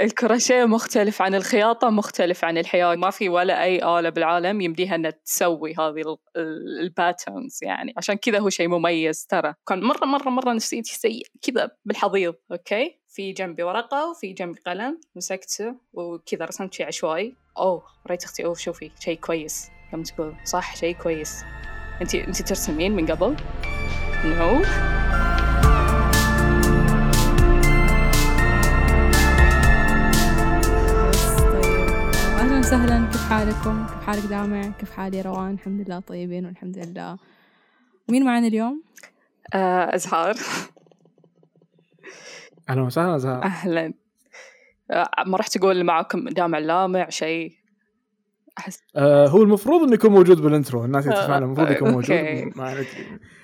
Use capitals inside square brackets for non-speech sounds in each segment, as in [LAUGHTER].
الكروشيه مختلف عن الخياطة مختلف عن الحياكة. ما في ولا أي آلة بالعالم يمديها أنها تسوي هذه ال patterns يعني. عشان كذا هو شيء مميز ترى. كان مرة مرة مرة نفسيتي سيء. كذا بالحضيض okay؟ في جنبي ورقة وفي جنبي قلم. مسكته وكذا رسمت شيء عشوائي. أوه وريت أختي. أوه شوفي شيء كويس. قامت تقول صح شيء كويس. أنت أنت ترسمين من قبل؟ no. no. وسهلا كيف حالكم؟ كيف حالك دامع؟ كيف حالي روان؟ الحمد لله طيبين والحمد لله. مين معنا اليوم؟ آه، أزهار. أهلا وسهلا أزهار. أهلا. آه، ما راح تقول معكم دامع لامع شيء؟ أحس. آه هو المفروض إنه يكون موجود بالانترو الناس اللي تسمعنا المفروض يكون موجود ما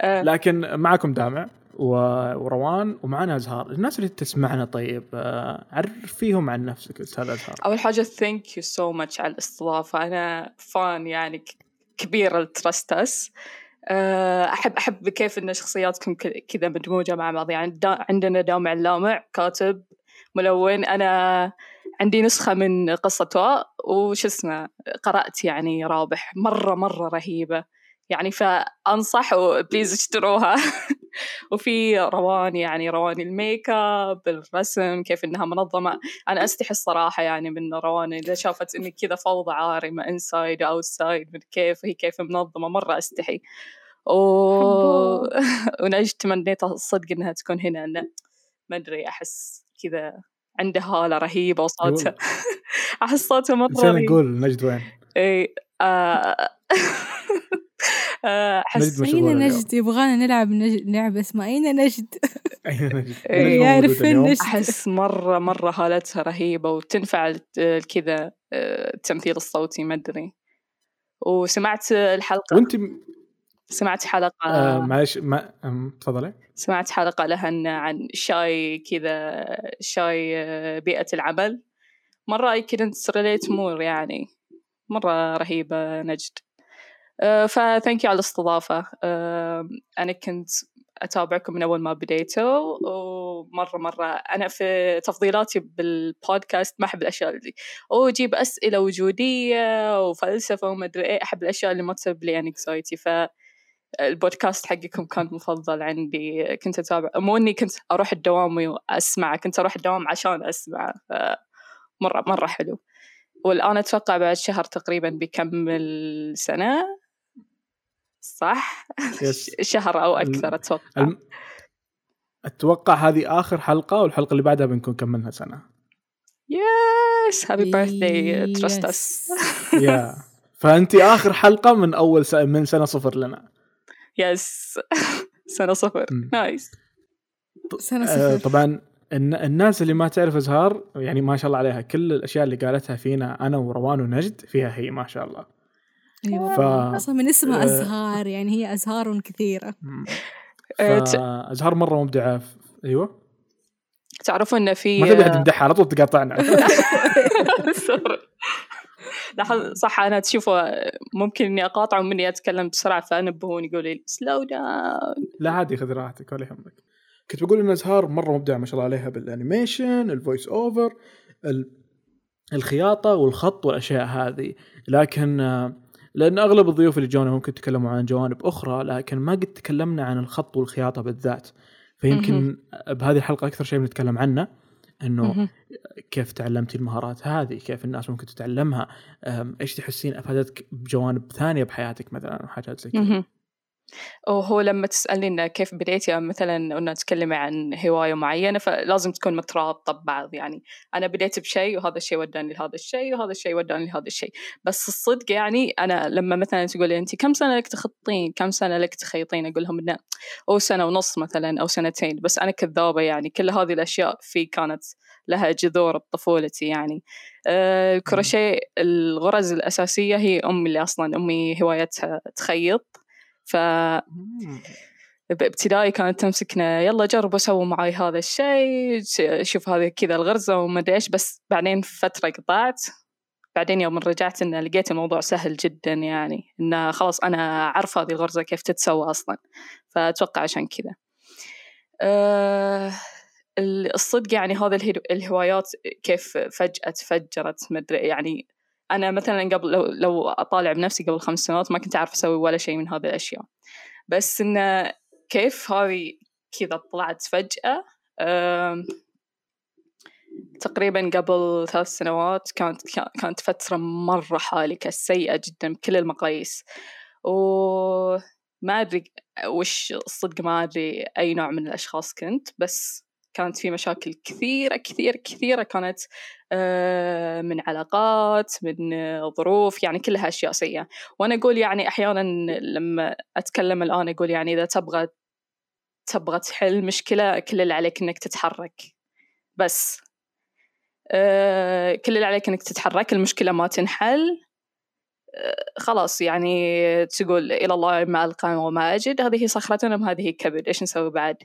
لكن معكم دامع. وروان ومعنا أزهار. الناس اللي تسمعنا طيب آه، عرفيهم عن نفسك أستاذ أزهار. أول حاجة thank you so much على الاستضافة. أنا fan يعني كبير ل Trust Us. آه، احب أحب كيف إن شخصياتكم كذا مدموجة مع بعض. يعني دا عندنا دامع اللامع كاتب ملون. أنا عندي نسخة من واء وش اسمه قرأت يعني رابح. مره مرة رهيبة. يعني فأنصح و please اشتروها. [LAUGHS] [LAUGHS] وفي روان يعني روان الميك أب الرسم كيف إنها منظمة. أنا أستحي الصراحة يعني من روان إذا شافت إني كذا فوضى عارمه inside outside من كيف هي كيف منظمة مرة أستحي. و... ونجد [LAUGHS] تمنيت الصدق إنها تكون هنا أنا ما أدري أحس كذا عنده هالة رهيبة وصوتها. [LAUGHS] أحس صوتها مرة رهيب. نقول نجد وين؟ إي آه. احس اين نجد يبغانا نلعب نج... لعبة اسمها أين نجد؟ [LAUGHS] أين نجد؟ [LAUGHS] يعرف فين نجد أحس مرة مرة حالتها رهيبة وتنفع كذا آه، التمثيل الصوتي ما أدري. وسمعت الحلقة. وأنت سمعت حلقة. آه معلش ما تفضلي. سمعت حلقة لها عن شاي كذا شاي آه، بيئة العمل. مرة I couldn't relate more يعني. مرة رهيبة نجد. آه، فثانك يو على الاستضافة. آه، أنا كنت أتابعكم من أول ما بديتوا ومرة مرة أنا في تفضيلاتي بالبودكاست ما أحب الأشياء اللي أو أجيب أسئلة وجودية وفلسفة وما أدري إيه أحب الأشياء اللي ما تسبب لي انكزايتي ف البودكاست حقكم كان مفضل عندي. كنت أتابع مو إني كنت أروح الدوام وأسمع كنت أروح الدوام عشان أسمع. مرة مرة حلو. والآن أتوقع بعد شهر تقريبا بيكمل سنة صح؟ yes. [LAUGHS] شهر أو أكثر أتوقع. الم... أتوقع هذه آخر حلقة والحلقة اللي بعدها بنكون كملنا سنة. yes happy birthday Trust Us yeah. فأنت آخر حلقة من أول سنة من سنة صفر لنا. yes. [LAUGHS] سنة صفر. nice. سنة آه، صفر. طبعا الناس اللي ما تعرف أزهار يعني ما شاء الله عليها كل الأشياء اللي قالتها فينا أنا وروان ونجد فيها هي ما شاء الله. أيوه. ف... أصلا من اسمها آه، أزهار يعني هي أزهار كثيرة. آه، أزهار مرة مبدعة. أيوه. تعرفون انه في ما تبي أحد يمدحها على طول تقاطعنا [LAUGHS] لاحظ صح أنا تشوفوا ممكن إني أقاطع ومني أتكلم بسرعة فأنبهوني يقولوا لي slow down لا عادي خذ راحتك ولا يهمك كنت بقول إن أزهار مرة مبدعة ما شاء الله عليها بال animation ال voice over الخياطة والخط والأشياء هذه. لكن لأن أغلب الضيوف اللي جونا ممكن تكلموا عن جوانب أخرى لكن ما قد تكلمنا عن الخط والخياطة بالذات. فيمكن بهذه الحلقة أكثر شيء بنتكلم عنه إنه كيف تعلمتي المهارات هذه كيف الناس ممكن تتعلمها إيش تحسين أفادتك بجوانب ثانية بحياتك مثلا وحاجات زي كذا. وهو لما تسألني مثلا بديتي مثلا أن تتكلمي عن هواية معينة فلازم تكون مترابطة ببعض يعني أنا بديت بشيء وهذا الشيء وداني لهذا الشيء وهذا الشيء وداني لهذا الشيء. بس الصدق يعني أنا لما مثلا تقولي أنت كم سنة لك تخطين؟ كم سنة لك تخيطين؟ أقول لهم إنه أو سنة ونص مثلا أو سنتين. بس أنا كذابة يعني. كل هذه الأشياء في كانت لها جذور بطفولتي يعني. آه، الكروشيه الغرز الأساسية هي أمي اللي أصلا أمي هوايتها تخيط. ف بابتدائي كانت تمسكنا يلا جربوا سووا معي هذا الشيء شوف هذه كذا الغرزة وما أدري إيش. بس بعدين فترة قطعت. بعدين يوم رجعت انه لقيت الموضوع سهل جدا يعني انه خلاص أنا اعرف هذه الغرزة كيف تتسوى أصلا. فأتوقع عشان كذا. أه الصدق يعني هذا الهوايات كيف فجأة تفجرت مدري يعني أنا مثلا قبل لو, لو أطالع بنفسي قبل خمس سنوات ما كنت أعرف أسوي ولا شيء من هذه الأشياء. بس إنه كيف هذه كذا طلعت فجأة تقريبا قبل ثلاث سنوات كانت كانت فترة مرة حالكة سيئة جدا بكل المقاييس. وما أدري وش الصدق ما أدري أي نوع من الأشخاص كنت بس كانت في مشاكل كثيرة كثيرة كثيرة كانت آه، من علاقات من ظروف يعني كلها أشياء سيئة. وأنا أقول يعني أحيانا لما أتكلم الآن أقول يعني إذا تبغى تبغى تحل مشكلة كل اللي عليك إنك تتحرك. بس آه، كل اللي عليك إنك تتحرك المشكلة ما تنحل آه، خلاص يعني تقول إلى الله ما ألقى وما أجد. هذه صخرة أم هذه كبد. إيش نسوي بعد؟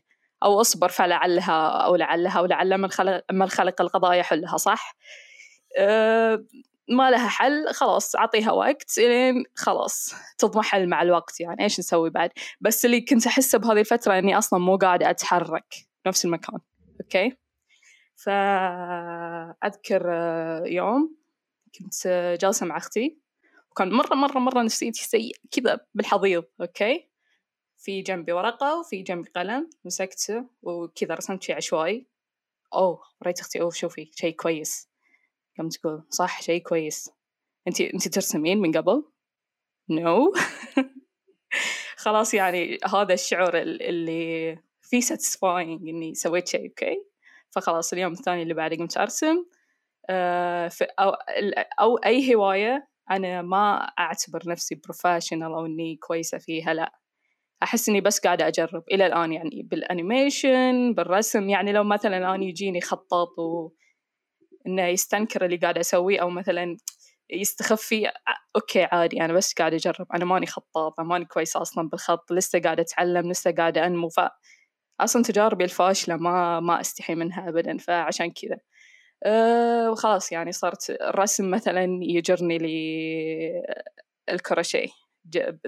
أو أصبر فلعلها أو لعلها ولعل من خلق, من خلق القضاء يحلها صح؟ أه ما لها حل خلاص أعطيها وقت لين خلاص تضمحل مع الوقت يعني إيش نسوي بعد؟ بس اللي كنت أحسه بهذه الفترة إني أصلا مو قاعدة أتحرك نفس المكان okay؟ فأذكر آه، يوم كنت جالسة مع أختي وكان مرة مرة مرة نفسيتي سيئة كذا بالحضيض okay؟ في جنبي ورقة وفي جنبي قلم مسكته وكذا رسمت شيء عشوائي. أوه وريت أختي أوه شوفي شيء كويس. قامت تقول صح شيء كويس. أنتي أنتي ترسمين من قبل؟ no no. [LAUGHS] خلاص يعني هذا الشعور اللي في satisfying إني سويت شيء okay؟ فخلاص اليوم الثاني اللي بعده قمت أرسم. آه أو أي هواية أنا ما أعتبر نفسي professional أو إني كويسة فيها لأ. أحس إني بس قاعدة أجرب إلى الآن يعني بال animation بالرسم. يعني لو مثلا أنا يجيني خطاط و إنه يستنكر اللي قاعدة أسويه أو مثلا يستخف فيه okay عادي أنا بس قاعدة أجرب. أنا ماني خطاطة ماني كويسة أصلا بالخط لسه قاعدة أتعلم لسه قاعدة أنمو. ف أصلا تجاربي الفاشلة ما ما أستحي منها أبدا فعشان كذا. أه وخلاص يعني صرت الرسم مثلا يجرني لي الكروشيه.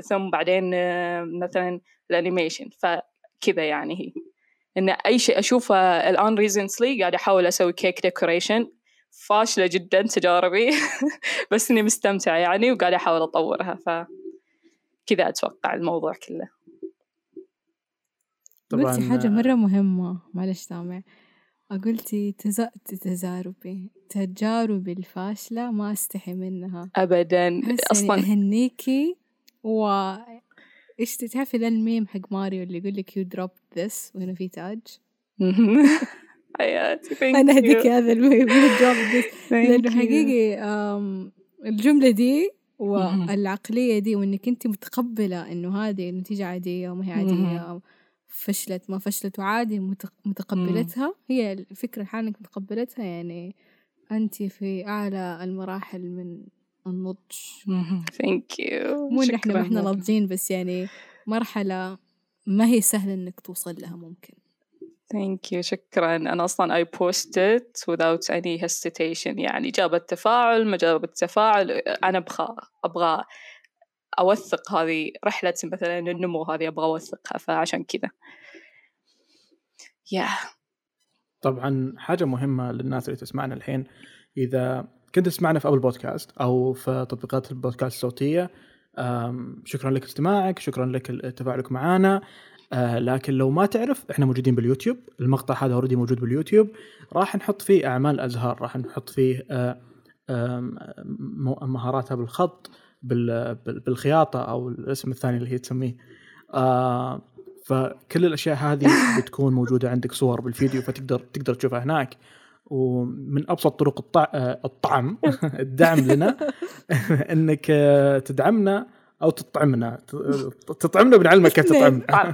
ثم بعدين آه، مثلا ال animation فكذا يعني هي. إن أي شيء أشوفه الآن recently قاعد أحاول أسوي cake decoration فاشلة جدا تجاربي [LAUGHS] بس إني مستمتعة يعني وقاعده أحاول أطورها ف كذا أتوقع الموضوع كله. طبعا قلتي حاجة مرة مهمة معلش سامع. قلتي تز... تجاربي تجاربي الفاشلة ما أستحي منها. أبدا أصلا أهنيكي و إيش تعرفي ذا الميم حق ماريو اللي يقول لك you dropped this وهنا في تاج حياتي أنا هديك هذا ال meme you dropped this لأنه حقيقي الجملة دي والعقلية دي وإنك أنت متقبلة إنه هذه نتيجة عادية وما هي عادية فشلت ما فشلت وعادي متقبلتها. هي الفكرة حالك متقبلتها يعني أنت في أعلى المراحل من النضج thank you مو إن إحنا ما إحنا ناضجين بس يعني مرحلة ما هي سهلة إنك توصل لها ممكن. thank you شكرا. أنا أصلا I posted without any hesitation. يعني جابت تفاعل ما جابت تفاعل أنا أبغى أبغى أوثق هذه رحلة مثلا النمو هذه أبغى أوثقها فعشان كذا. yeah yeah. طبعا حاجة مهمة للناس اللي تسمعنا الحين إذا كنت تسمعنا في أبل بودكاست أو في تطبيقات البودكاست الصوتية. شكرا لك استماعك شكرا لك تفاعلك معنا. آه لكن لو ما تعرف إحنا موجودين باليوتيوب. المقطع هذا already موجود باليوتيوب. راح نحط فيه أعمال أزهار راح نحط فيه آه مهاراتها بالخط بالخياطة أو الاسم الثاني اللي هي تسميه. آه فكل الأشياء هذه بتكون موجودة عندك صور بالفيديو فتقدر تقدر تشوفها هناك. ومن أبسط طرق الطع... الطعم [LAUGHS] الدعم لنا [LAUGHS] إنك تدعمنا أو تطعمنا. تطعمنا بنعلمك كيف [LAUGHS] تطعمنا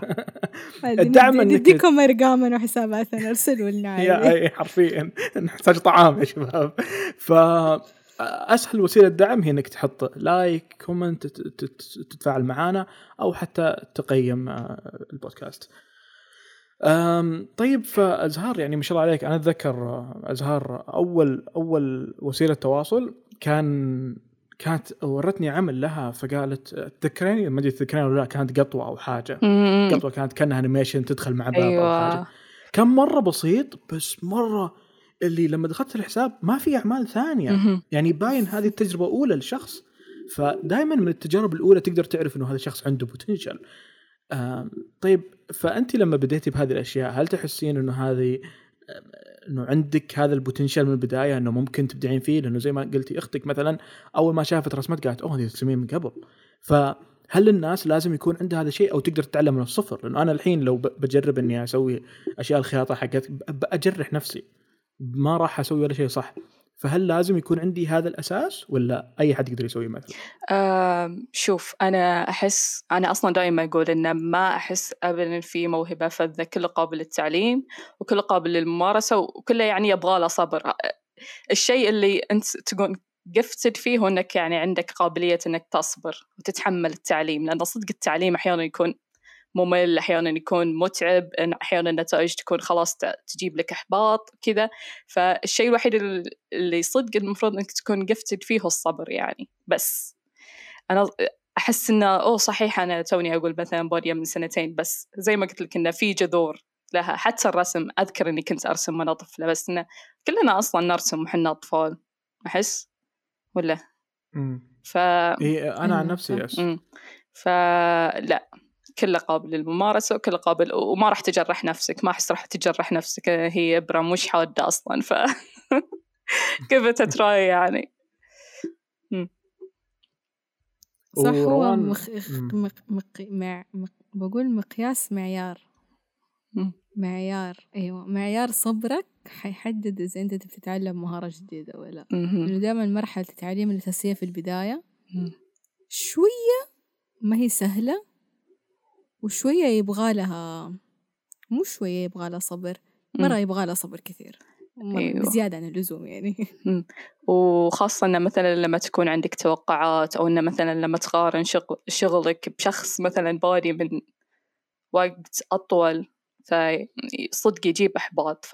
الدعم إنك نديكم ارقامنا وحساباتنا أرسلوا لنا يا حرفيا. نحتاج طعام يا شباب. ف أسهل وسيلة دعم هي إنك تحط like comment تتفاعل معنا أو حتى تقيم البودكاست. طيب فأزهار يعني ما شاء الله عليك. أنا أتذكر أزهار أول أول وسيلة تواصل كان كانت ورتني عمل لها فقالت تذكريني؟ ما أدري تذكريني ولا لا كانت قطوة أو حاجة. قطوة كانت كأنها animation تدخل مع باب أيوة. أو حاجة. كان مرة بسيط بس مرة اللي لما دخلت الحساب ما في أعمال ثانية. يعني باين هذه التجربة أولى للشخص فدائما من التجارب الأولى تقدر تعرف إنه هذا الشخص عنده potential طيب فانت لما بديتي بهذه الأشياء هل تحسين إنه هذه إنه عندك هذا البوتنشل من البداية إنه ممكن تبدعين فيه؟ لأنه زي ما قلتي أختك مثلا أول ما شافت رسمت قالت أوه هذه ترسمين من قبل. فهل الناس لازم يكون عندها هذا الشيء أو تقدر تتعلم من الصفر؟ لأنه أنا الحين لو بجرب إني أسوي أشياء الخياطة حقت بجرح نفسي. ما راح أسوي ولا شيء صح. فهل لازم يكون عندي هذا الأساس ولا أي حد يقدر يسويه مثلا؟ شوف أنا أحس أنا أصلا دائما أقول ان ما أحس ابدا في موهبة فذه كله قابل للتعليم وكله قابل للممارسة وكله يعني يبغى له صبر الشيء اللي أنت تكون جفتد فيه هو إنك يعني عندك قابلية إنك تصبر وتتحمل التعليم لأن صدق التعليم أحيانا يكون ممل أحيانا يكون متعب أحيانا النتائج تكون خلاص تجيب لك إحباط كذا. فالشيء الوحيد اللي صدق المفروض إنك تكون قفتد فيه هو الصبر يعني. بس أنا أحس إنه أوه صحيح أنا توني أقول مثلا بوديا من سنتين بس زي ما قلت لك إنه في جذور لها. حتى الرسم أذكر إني كنت أرسم وأنا طفلة بس إنه كلنا أصلا نرسم وحنا أطفال. أحس؟ ولا؟ ف إيه أنا عن نفسي يس فلا كله قابل للممارسة وكله قابل وما راح تجرح نفسك ما أحس راح تجرح نفسك هي إبرة مش حادة أصلا ف [LAUGHS] give it a try يعني. صح هو مخ... مق... مق... مع... مق... بقول مقياس معيار. معيار أيوه معيار صبرك حيحدد إذا أنت تبي تتعلم مهارة جديدة ولا لأنه دائما مرحلة التعليم الأساسية في البداية شوية ما هي سهلة وشوية يبغى لها مو شوية يبغى لها صبر مرة يبغى لها صبر كثير. أيوة. بزيادة عن اللزوم يعني. [LAUGHS] وخاصة إن مثلا لما تكون عندك توقعات أو إن مثلا لما تقارن شغل شغلك بشخص مثلا بادي من وقت أطول فصدق يجيب إحباط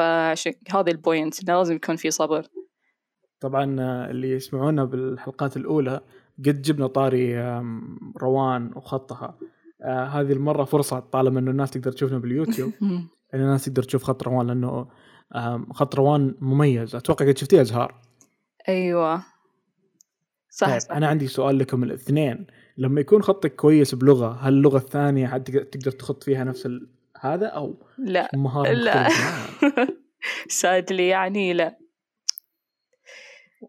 هذا ال point إنه لازم يكون في صبر. طبعا اللي يسمعونا بالحلقات الأولى قد جبنا طاري روان وخطها. آه هذه المرة فرصة طالما إنه الناس تقدر تشوفنا باليوتيوب. [LAUGHS] إن الناس تقدر تشوف خط روان لأنه آه خط روان مميز. أتوقع قد شفتيه أزهار؟ أيوه. صح, طيب صح. أنا عندي سؤال لكم الاثنين. لما يكون خطك كويس بلغة هل اللغة الثانية تقدر تخط فيها نفس هذا أو لا مهاره لا. سادلي [LAUGHS] يعني لا.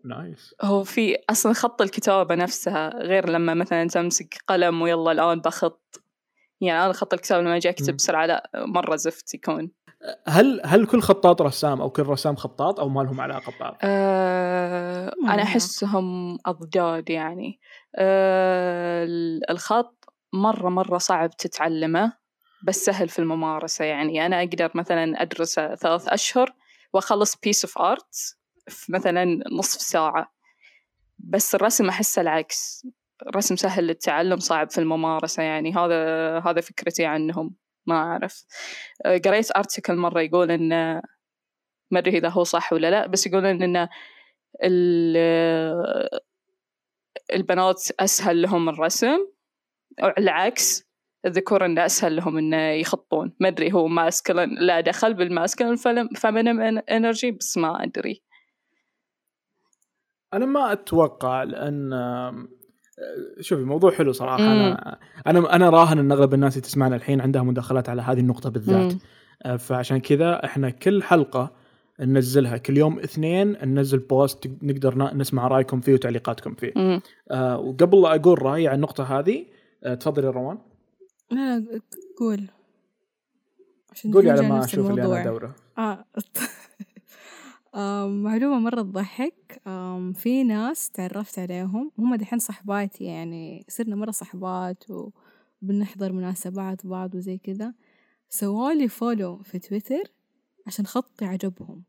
نايس هو في أصلا خط الكتابة نفسها غير لما مثلا تمسك قلم ويلا الآن بخط. يعني أنا خط الكتابه لما أجي أكتب بسرعة لا مرة زفت يكون. هل هل كل خطاط رسام أو كل رسام خطاط أو ما لهم علاقة ببعض؟ أه أنا أحسهم أضداد يعني. أه الخط مرة مرة صعب تتعلمه بس سهل في الممارسة يعني. أنا أقدر مثلا أدرسه ثلاث أشهر وأخلص piece of art في مثلا نصف ساعة بس الرسم أحسه العكس. الرسم سهل للتعلم صعب في الممارسة يعني. هذا هذا فكرتي عنهم ما أعرف. قريت article مرة يقول إن ما أدري إذا هو صح ولا لا بس يقولون إن البنات أسهل لهم الرسم أو العكس الذكور إنه أسهل لهم إنه يخطون. ما أدري هو masculine لا دخل بال masculine feminine energy بس ما أدري. أنا ما أتوقع لأن شوفي موضوع حلو صراحة. مم. أنا أنا أنا راهن أن أغلب الناس اللي تسمعنا الحين عندها مداخلات على هذه النقطة بالذات. مم. فعشان كذا إحنا كل حلقة ننزلها كل يوم اثنين ننزل post نقدر نسمع رأيكم فيه وتعليقاتكم فيه. آه وقبل لا أقول رأيي عن النقطة هذه آه تفضلي روان. لا قول. قولي على ما أشوف اللي أنا دوره آه [LAUGHS] معلومة مرة تضحك. في ناس تعرفت عليهم. هم دحين صحباتي يعني صرنا مرة صحبات وبنحضر مناسبات بعض وزي كذا. سوالي follow في تويتر عشان خطي عجبهم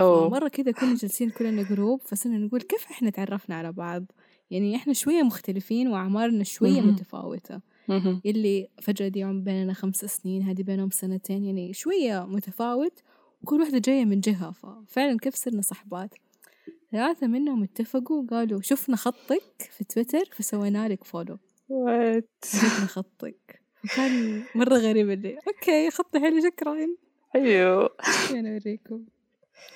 أوه. مرة كذا كنا جالسين كلنا group فصرنا نقول كيف إحنا تعرفنا على بعض؟ يعني إحنا شوية مختلفين وأعمارنا شوية متفاوتة. اللي فجأة دي بيننا خمس سنين هذه بينهم سنتين يعني شوية متفاوت. وكل واحدة جاية من جهة ففعلا كيف صرنا صحبات ثلاثة منهم اتفقوا وقالوا شفنا خطك في تويتر فسوينا لك follow what شفنا خطك. كان مرة غريب اللي okay خطي حلو شكرا. حلو. أنا أوريكم.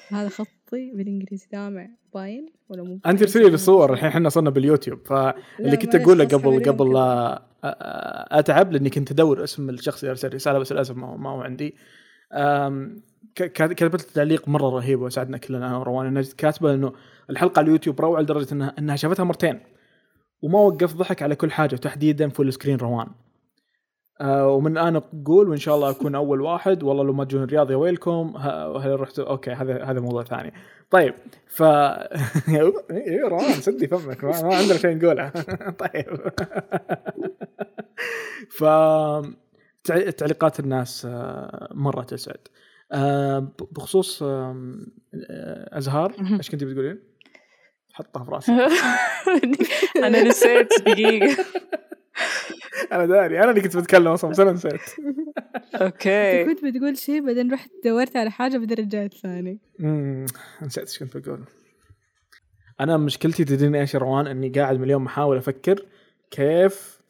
هذا خطي بالإنجليزي دامع باين ولا مو انت ارسلي لي الصور الحين إحنا صرنا باليوتيوب. فاللي كنت أقوله قبل قبل أتعب لأني كنت أدور اسم الشخص اللي ارسل رسالة بس للأسف ما هو, ما هو عندي. كتبت لي تعليق مرة رهيب وساعدنا كلنا أنا وروان انها كاتبة إنه الحلقة على اليوتيوب روعة لدرجة انها إنها شافتها مرتين. وما وقف ضحك على كل حاجة تحديدا full screen روان. آه ومن الآن أقول وإن شاء الله أكون أول واحد والله لو ما تجون الرياض يا ويلكم هل رحتوا أوكي هذا هذا موضوع ثاني. طيب ف [LAUGHS] إيه روان سدي فمك ما, ما عندنا شيء نقوله. [LAUGHS] طيب. [LAUGHS] ف تع- تعليقات الناس آه، مرة تسعد. بخصوص آم، آه، أزهار. إيش كنتي بتقولين؟ حطها في راسي. [LAUGHS] أنا نسيت دقيقة. [LAUGHS] أنا داري أنا اللي كنت بتكلم أصلا بس أنا نسيت. okay. كنت بتقول شيء بعدين رحت دورت على حاجة بعدين رجعت ثاني. مم، نسيت إيش كنت بقول. أنا مشكلتي تدرين إيش يا روان؟ إني قاعد من اليوم أحاول أفكر كيف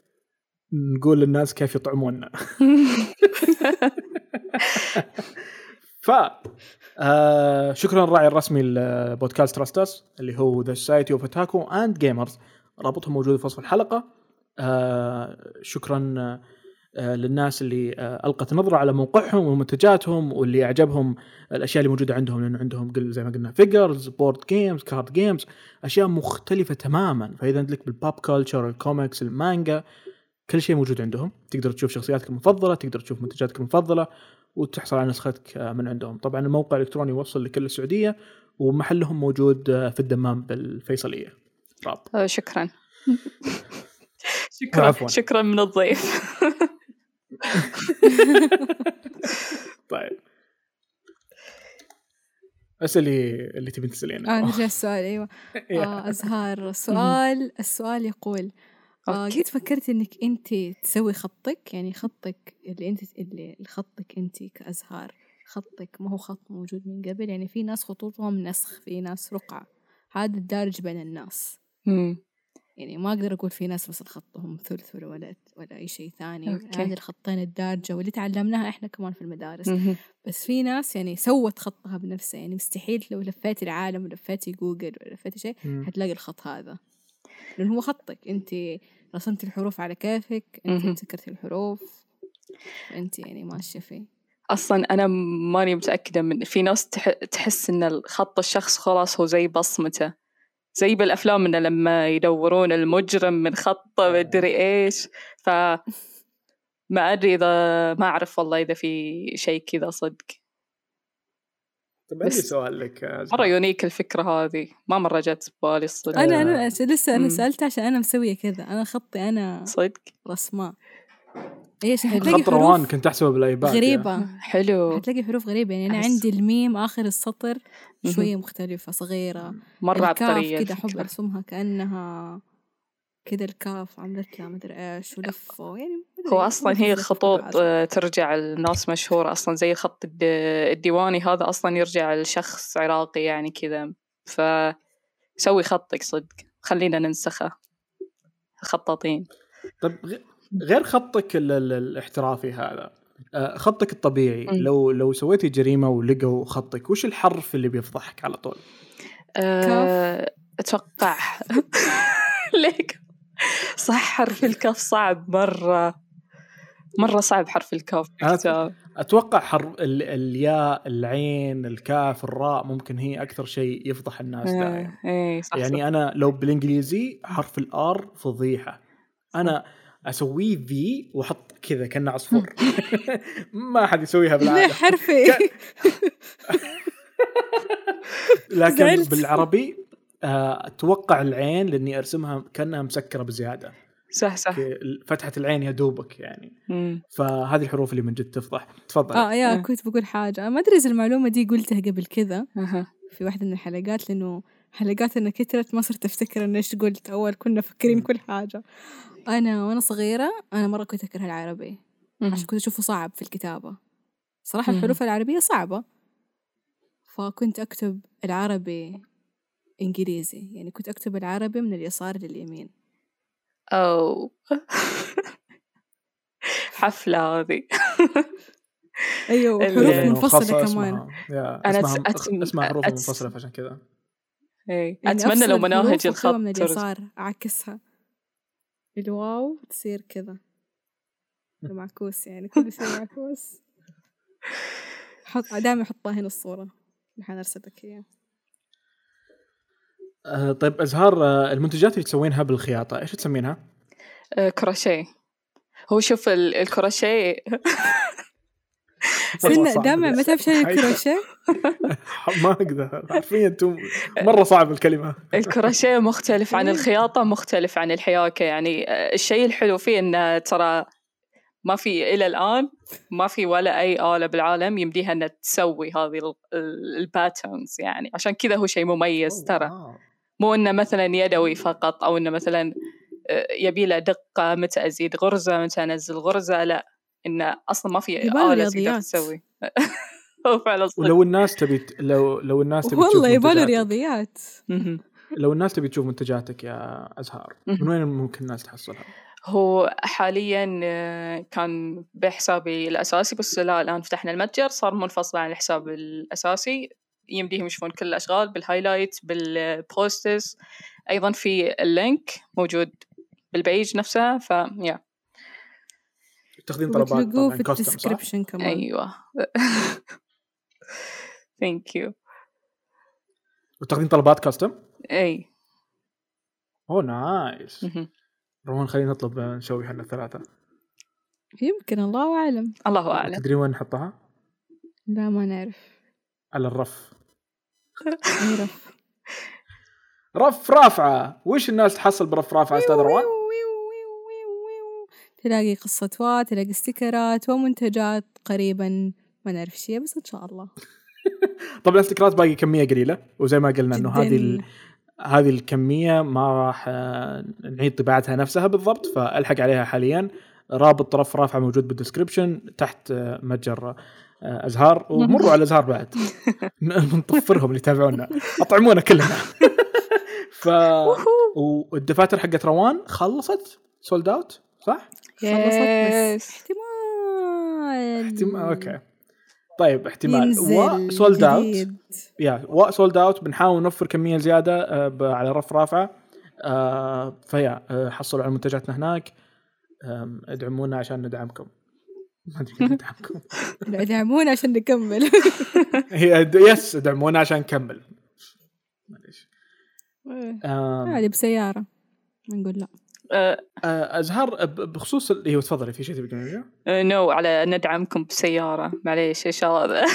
نقول للناس كيف يطعمونا. [LAUGHS] ف آه شكرا الراعي الرسمي لبودكاست تراستس اللي هو ذا Society of Otaku and Gamers رابطهم موجود في وصف الحلقة. آه شكرا آه للناس اللي آه ألقت نظرة على موقعهم ومنتجاتهم واللي أعجبهم الأشياء اللي موجودة عندهم لأنه عندهم زي ما قلنا figures board games card games أشياء مختلفة تماما. فإذا أنت لك بال pop culture ال comics المانجا كل شيء موجود عندهم. تقدر تشوف شخصياتك المفضلة تقدر تشوف منتجاتك المفضلة. وتحصل على نسختك آه، من عندهم. طبعا الموقع الإلكتروني يوصل لكل السعودية ومحلهم موجود آه، في الدمام بالفيصلية. راب. آه، شكرا. [LAUGHS] شكرا. عفواً. شكرا من الضيف. [LAUGHS] طيب. اسالي اللي تبين تسألينه. آه نرجع السؤال أيوه. [LAUGHS] آه أزهار السؤال السؤال يقول آه. قد فكرت إنك أنت تسوي خطك يعني خطك اللي أنت اللي خطك أنت كأزهار خطك ما هو خط موجود من قبل يعني في ناس خطوطهم نسخ في ناس رقعة هذا الدارج بين الناس مم. يعني ما أقدر أقول في ناس بس خطهم ثلث ولا ولا ولا أي شيء ثاني. هذه الخطين الدارجة واللي تعلمناها إحنا كمان في المدارس مهم. بس في ناس يعني سوت خطها بنفسها يعني مستحيل لو لفيتي العالم ولفيتي جوجل ولفيتي شيء مم. حتلاقي الخط هذا لأنه هو خطك أنت رسمتي الحروف على كيفك مهم. ابتكرتي الحروف. أنت يعني ماشية فيه أصلا أنا ماني متأكدة من في ناس تح... تحس إن الخط الشخص خلاص هو زي بصمته. زي بالأفلام إنه لما يدورون المجرم من خطه مدري إيش. ف ما أدري إذا ما أعرف والله إذا في شيء كذا صدق. طيب عندي سؤال لك مرة يونيك الفكرة هذه. ما مرة جت ببالي الصدق. أنا أنا لسه أنا مم. سألت عشان أنا مسوية كذا. أنا خطي أنا صدق؟ رسماء. إيش حلو. حتلاقي خط روان كنت أحسبه بالآيباد غريبة. حلو. حتلاقي حروف غريبة. يعني أنا أحس- عندي الميم آخر السطر. شوية مختلفة صغيرة. مرة الكاف عبقرية كده أحب الفكرة. كده الكاف عملت لها مدري إيش ولفه يعني مدري، هو ما أصلا أدري هي كيف خطوط أفكر آه، ترجع لناس مشهورة أصلا زي الخط الد- الديواني هذا أصلا يرجع لشخص عراقي يعني كذا. ف سوي خطك صدق خلينا ننسخه. خطاطين. طيب غير خطك ال- ال- الاحترافي هذا آه، خطك الطبيعي. لو لو سويتي جريمة ولقوا خطك وش الحرف اللي بيفضحك على طول؟ أه، أتوقع. [LAUGHS] ليك. صح حرف الكاف صعب مرة. مرة صعب حرف الكاف في أنا- الكتاب أتوقع حرف ال- الياء العين الكاف الراء ممكن هي أكثر شيء يفضح الناس دائما إيه إيه، صح يعني صح. أنا لو بالإنجليزي حرف الآر فضيحة. أنا اسويه في وأحط كذا كأنه عصفور. [LAUGHS] [LAUGHS] ما حد يسويها ليه بالعاده حرفي. [LAUGHS] لكن. بالعربي آه، أتوقع العين لأني أرسمها كأنها مسكرة بزيادة صح صح فتحة العين يا دوبك يعني مم. فهذه الحروف اللي من جد تفضح تفضل آه يا آه. كنت بقول حاجة ما أدري إذا المعلومة دي قلتها قبل كذا أها. في واحدة من الحلقات لأنه حلقاتنا كترت ما صرت أفتكر إن إيش قلت أول كنا فاكرين مم. كل حاجة أنا وأنا صغيرة أنا مرة كنت أكره العربي مهم. عشان كنت أشوفه صعب في الكتابة صراحة مهم. الحروف العربية صعبة فكنت أكتب العربي إنجليزي يعني كنت أكتب العربي من اليسار لليمين. أو. [LAUGHS] حفلة هذه [LAUGHS] أيوه وحروف منفصلة كمان. أنا أسمها, أسمها حروف منفصلة فعشان كذا اي يعني أتمنى لو مناهج الخط من اليسار أعكسها. الواو تصير كذا. معكوس يعني كل شيء معكوس. [LAUGHS] حط دائما أحطها هنا الصورة. الحين ارسل لك إياها. آه طيب أزهار آه المنتجات اللي تسوينها بالخياطة إيش تسمينها؟ آه كروشيه. هو شوف الكروشيه [LAUGHS] سنة دامع ما تعرف شنو الكروشيه؟ ما أقدر حرفيا أنتم [LAUGHS] مرة صعب الكلمة. [LAUGHS] الكروشيه مختلف عن الخياطة مختلف عن الحياكة يعني آه، الشيء الحلو فيه انه ترى ما في إلى الآن ما في ولا أي آلة بالعالم يمديها إنها تسوي هذه الباترنز يعني عشان كذا هو شيء مميز ترى. مو إنه مثلا يدوي فقط أو إنه مثلا آه، يبي له دقة متى أزيد غرزة متى أنزل غرزة لا إنه أصلا ما في آلة تقدر تسوي. [LAUGHS] هو فعلا صدق. ولو الناس تبي لو لو الناس تبي والله يبغى رياضيات لو الناس تبي تشوف منتجاتك يا أزهار من وين ممكن الناس تحصلها؟ هو حاليا آه، كان بحسابي الأساسي بس لا الآن فتحنا المتجر صار منفصل عن الحساب الأساسي. يمديهم يشوفون كل الأشغال بال highlight بال posts أيضا في ال link موجود بال page نفسها فيا تاخذين طلبات طبعا في ال description كمان. أيوه. [LAUGHS] thank you وتاخذين طلبات custom؟ إي. أوه nice روان خلينا نطلب نسوي إحنا الثلاثة يمكن الله أعلم. الله أعلم. تدري وين نحطها؟ لا ما نعرف. على الرف. رف. رف رافعة. وش الناس تحصل برف رافعة أستاذ روان؟ تلاقي قصة تلاقي stickerات ومنتجات قريبا ما نعرف شيء بس إن شاء الله. [LAUGHS] طب ال stickerات باقي كمية قليلة. وزي ما قلنا إنه هذه هذه الكمية ما راح آه، نعيد طباعتها نفسها بالضبط فألحق عليها حاليا. رابط رف رافعة موجود بال description تحت آه، متجر أزهار ومروا على أزهار بعد. [LAUGHS] نطفرهم اللي يتابعونا. أطعمونا كلنا. [LAUGHS] ف والدفاتر حقت روان خلصت. sold out صح؟ خلصت بس. احتمال. احتمال okay. طيب احتمال. و sold out يا و sold out بنحاول نوفر كمية زيادة آه على رف رافعة. آه فيا آه حصلوا على منتجاتنا هناك. ادعمونا عشان ندعمكم. ما أدري كيف ندعمكم [LAUGHS] ادعمونا عشان نكمل. [LAUGHS] هي يس ادعمونا عشان نكمل. معليش. عادي بسيارة. نقول لا. آه، أزهر بخصوص اللي هو تفضلي في شيء تبي؟ نو على ندعمكم بسيارة. معليش إيش هذا؟ [LAUGHS]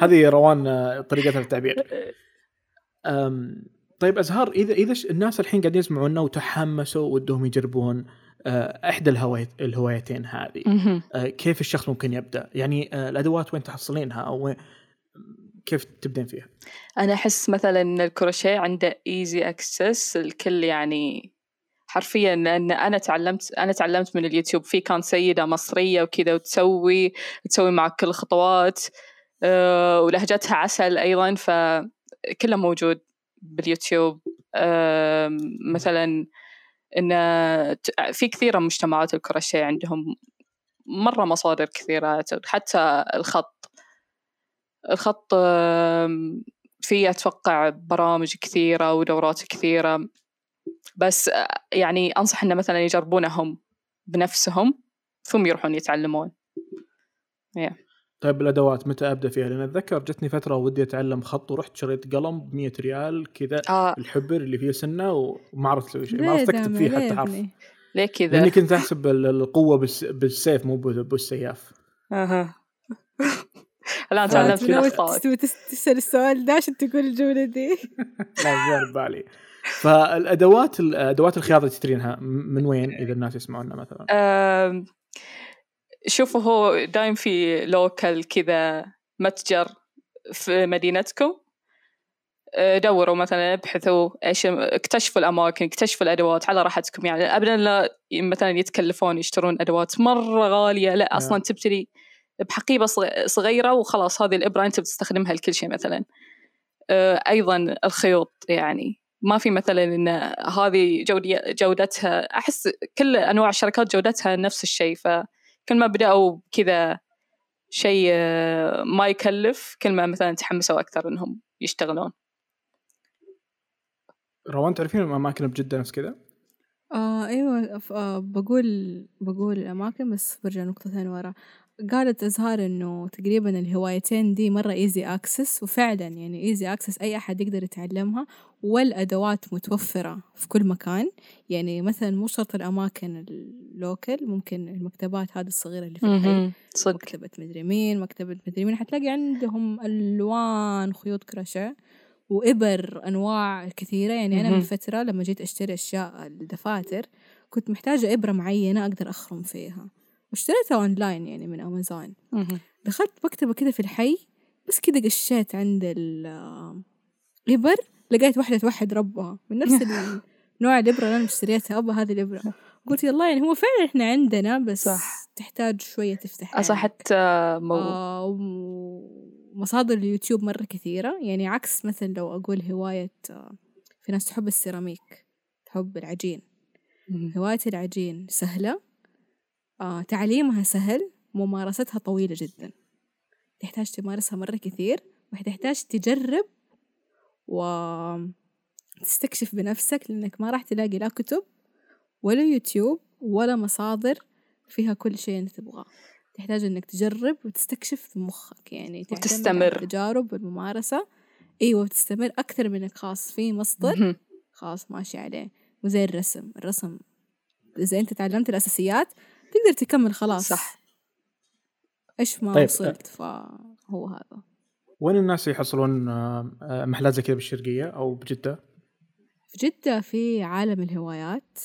هذه روان آه، طريقتها في التعبير. طيب ازهار اذا إذا الناس الحين قاعدين يسمعونا وتحمسوا ودهم يجربون آه، إحدى الهوايت الهوايتين هذه كيف الشخص ممكن يبدأ؟ يعني الأدوات وين تحصلينها أو كيف تبدين فيها؟ أنا أحس مثلا إن الكروشيه عنده easy access الكل يعني حرفيا لأن أنا تعلمت أنا تعلمت من اليوتيوب في كان سيدة مصرية وكذا وتسوي تسوي معك كل الخطوات أه ولهجتها عسل أيضا فكله موجود باليوتيوب أه مثلا إن في كثير من مجتمعات الكروشيه عندهم مرة مصادر كثيرة حتى الخط. الخط فيه أتوقع برامج كثيرة ودورات كثيرة. بس يعني أنصح إنه مثلا يجربونهم بنفسهم ثم يروحون يتعلمون. Yeah. طيب الأدوات متى أبدأ فيها؟ لأن أتذكر جتني فترة ودي أتعلم خط ورحت شريت قلم ب 100 ريال كذا آه. الحبر اللي فيه سنة وما عرفت أسوي شيء ما عرفت اكتب فيه حتى حرف ليه كذا؟ لأني كنت أحسب القوة بالسيف مو بالسياف. أها. [LAUGHS] الآن تعلمت من اخطائك تبي تسأل السؤال ده عشان تقول الجملة دي؟ [LAUGHS] لا بالي. فالأدوات أدوات الخياطة اللي تشترينها من وين إذا الناس يسمعونا مثلا؟ شوفوا هو دايم في لوكال كذا متجر في مدينتكم. أه، دوروا مثلا ابحثوا إيش اكتشفوا الأماكن اكتشفوا الأدوات على راحتكم. يعني ابدا لا مثلا يتكلفون يشترون أدوات مرة غالية. لا أصلا تبتدي بحقيبة صغيرة وخلاص هذه الإبرة أنت بتستخدمها لكل شيء مثلا. آه، أيضا الخيوط يعني. ما في مثلا إن هذه جودتها أحس كل أنواع الشركات جودتها نفس الشيء ف كل ما بدأوا كذا شيء ما يكلف كل ما مثلا تحمسوا أكثر إنهم يشتغلون روان تعرفين الأماكن بجدة نفس كذا؟ آه أيوة آه بقول بقول الأماكن بس برجع نقطة ثانية ورا قالت أزهار إنه تقريبا الهوايتين دي مرة easy access وفعلا يعني easy access أي أحد يقدر يتعلمها والأدوات متوفرة في كل مكان. يعني مثلا مو شرط الأماكن ال local ممكن المكتبات هذه الصغيرة اللي في الحي. صدق. مكتبة مدري مين مكتبة مدري مين. حتلاقي عندهم ألوان خيوط كراشيه وإبر أنواع كثيرة. يعني أنا من فترة لما جيت أشتري أشياء الدفاتر كنت محتاجة إبرة معينة أقدر أخرم فيها. واشتريتها أونلاين يعني من أمازون. دخلت مكتبة كده في الحي بس كده قشيت عند الإبر لقيت واحدة توحد ربها. من نفس [LAUGHS] نوع الإبرة اللي أنا مشتريتها أبا هذه الإبرة. [LAUGHS] قلت يلا يعني هو فعلا إحنا عندنا بس صح. تحتاج شوية تفتح صح حتى مو... آه مصادر اليوتيوب مرة كثيرة. يعني عكس مثلا لو أقول هواية في ناس تحب السيراميك تحب العجين. هواية العجين سهلة آه تعليمها سهل ممارستها طويلة جدا. تحتاج تمارسها مرة كثير وتحتاج تجرب وتستكشف بنفسك لأنك ما راح تلاقي لا كتب ولا يوتيوب ولا مصادر فيها كل شيء أنت تبغاه. تحتاج إنك تجرب وتستكشف في مخك يعني وتستمر. التجارب والممارسة. أيوة تستمر أكثر من إنك خاص في مصدر خلاص ماشي عليه وزي الرسم. الرسم إذا أنت تعلمت الأساسيات تقدر تكمل خلاص. صح. إيش ما طيب. وصلت فهو هذا. وين الناس يحصلون آه، محلات زي كذا بالشرقية أو بجدة؟ في جدة في عالم الهوايات.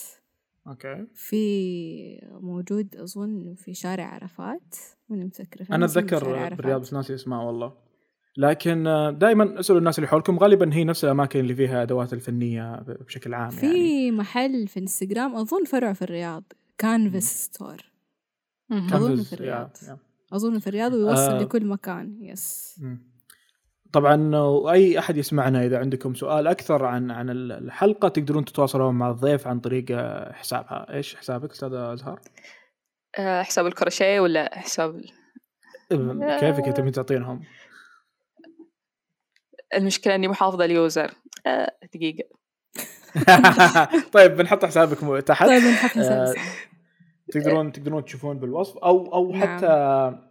أوكي. في موجود أظن في شارع عرفات. ماني متذكرة. أنا أتذكر بالرياض بس ناسي اسماء والله. لكن آه، دائما اسالوا الناس اللي حولكم غالبا هي نفس الأماكن اللي فيها أدوات الفنية بشكل عام في يعني. محل في انستغرام أظن فرع في الرياض. Canvas Store. أظن في الرياض. أظن في الرياض ويوصل آه. لكل مكان yes. مم. طبعا وأي أحد يسمعنا إذا عندكم سؤال أكثر عن عن الحلقة تقدرون تتواصلون مع الضيف عن طريق حسابها. إيش حسابك استاذه ازهار أه حساب الكروشيه ولا حساب كيفك تبين تعطينهم؟ المشكلة إني مو حافظه ال user. أه دقيقة. [LAUGHS] طيب بنحط حسابك تحت. طيب بنحط حسابك. تقدرون [LAUGHS] تقدرون تشوفون بالوصف أو أو نعم. حتى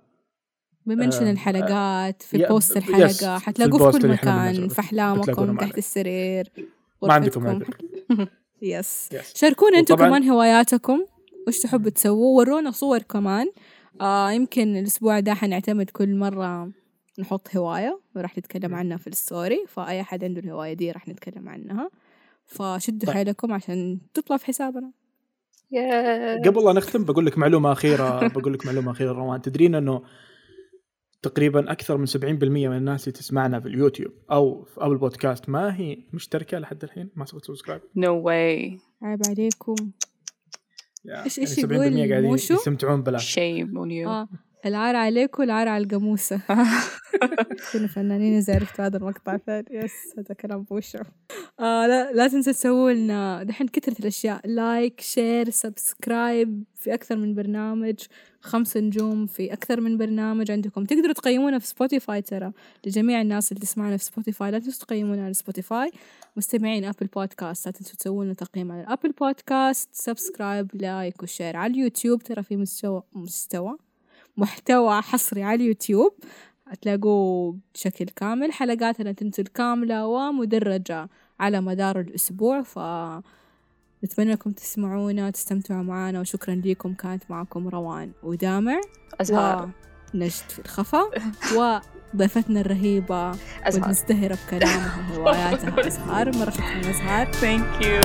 ب mention آه الحلقات؟ في post الحلقة. حتلاقوه في كل مكان في أحلامكم تحت السرير ما عندكم [LAUGHS] yes. شاركونا أنتم كمان هواياتكم وش تحبوا تسووا؟ ورونا صور كمان. آه يمكن الأسبوع ده حنعتمد كل مرة نحط هواية وراح نتكلم عنها في ال story فأي أحد عنده الهواية دي راح نتكلم عنها. فشدوا طيب. حيلكم عشان تطلع في حسابنا. قبل لا نختم بقول لك معلومة أخيرة [LAUGHS] بقول لك معلومة أخيرة روان. تدرين إنه تقريبا أكثر من 70% من الناس اللي تسمعنا في اليوتيوب أو في أبل بودكاست ما هي مشتركة لحد الحين ما سوت subscribe no way عيب عليكم. إيش إيش يعني يقول قاعدين يستمتعون بلا shame on you العار عليك والعار على القاموسة. [LAUGHS] كنا فنانين إذا عرفتوا هذا المقطع. ثاني yes هذا كلام بوشو. آه لا, لا تنسوا تسووا لنا دحين كثرة الأشياء. like share subscribe في أكثر من برنامج. خمس نجوم في أكثر من برنامج عندكم. تقدروا تقيمونا في سبوتيفاي ترى. لجميع الناس اللي تسمعنا في سبوتيفاي لا تنسوا تقيمونا على سبوتيفاي مستمعين أبل بودكاست لا تنسوا تسووا لنا تقييم على الأبل بودكاست subscribe like و share على اليوتيوب. ترى في مستوى مستوى محتوى حصري على اليوتيوب. هتلاقوه بشكل كامل. حلقاتنا تنزل كاملة ومدرجة على مدار الأسبوع ف نتمنى لكم تسمعونا تستمتعوا معنا وشكرا لكم كانت معكم روان ودامع أزهار. نجد في الخفا وضيفتنا الرهيبة أزهار. والمزدهرة بكلامها وهواياتها. [LAUGHS] أزهار مرة شكرا أزهار. thank you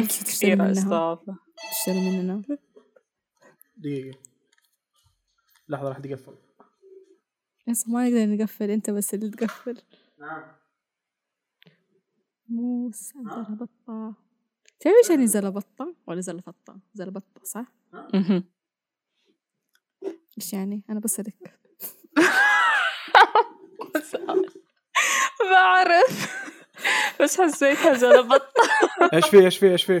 you كثير استاذة تشتري [LAUGHS] مننا دقيقة. لحظة راح تقفل. بس ما نقدر نقفل أنت بس اللي تقفل. نعم. موس عندنا بطة تعرف إيش يعني زلبطة؟ ولا زلفطة؟ زلبطة صح؟ مهم. إيش يعني؟ أنا بسألك ما أعرف بس حسيتها زلبطة [LAUGHS] إيش في إيش في إيش في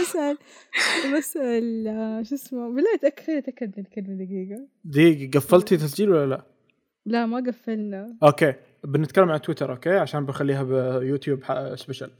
بسأل بسأل شو اسمه بالله اتأكد اتأكد من الكلمة دقيقة. دقيقة قفلتي تسجيل ولا لا؟ لا ما قفلنا. okay بنتكلم عن تويتر okay؟ عشان بخليها بيوتيوب special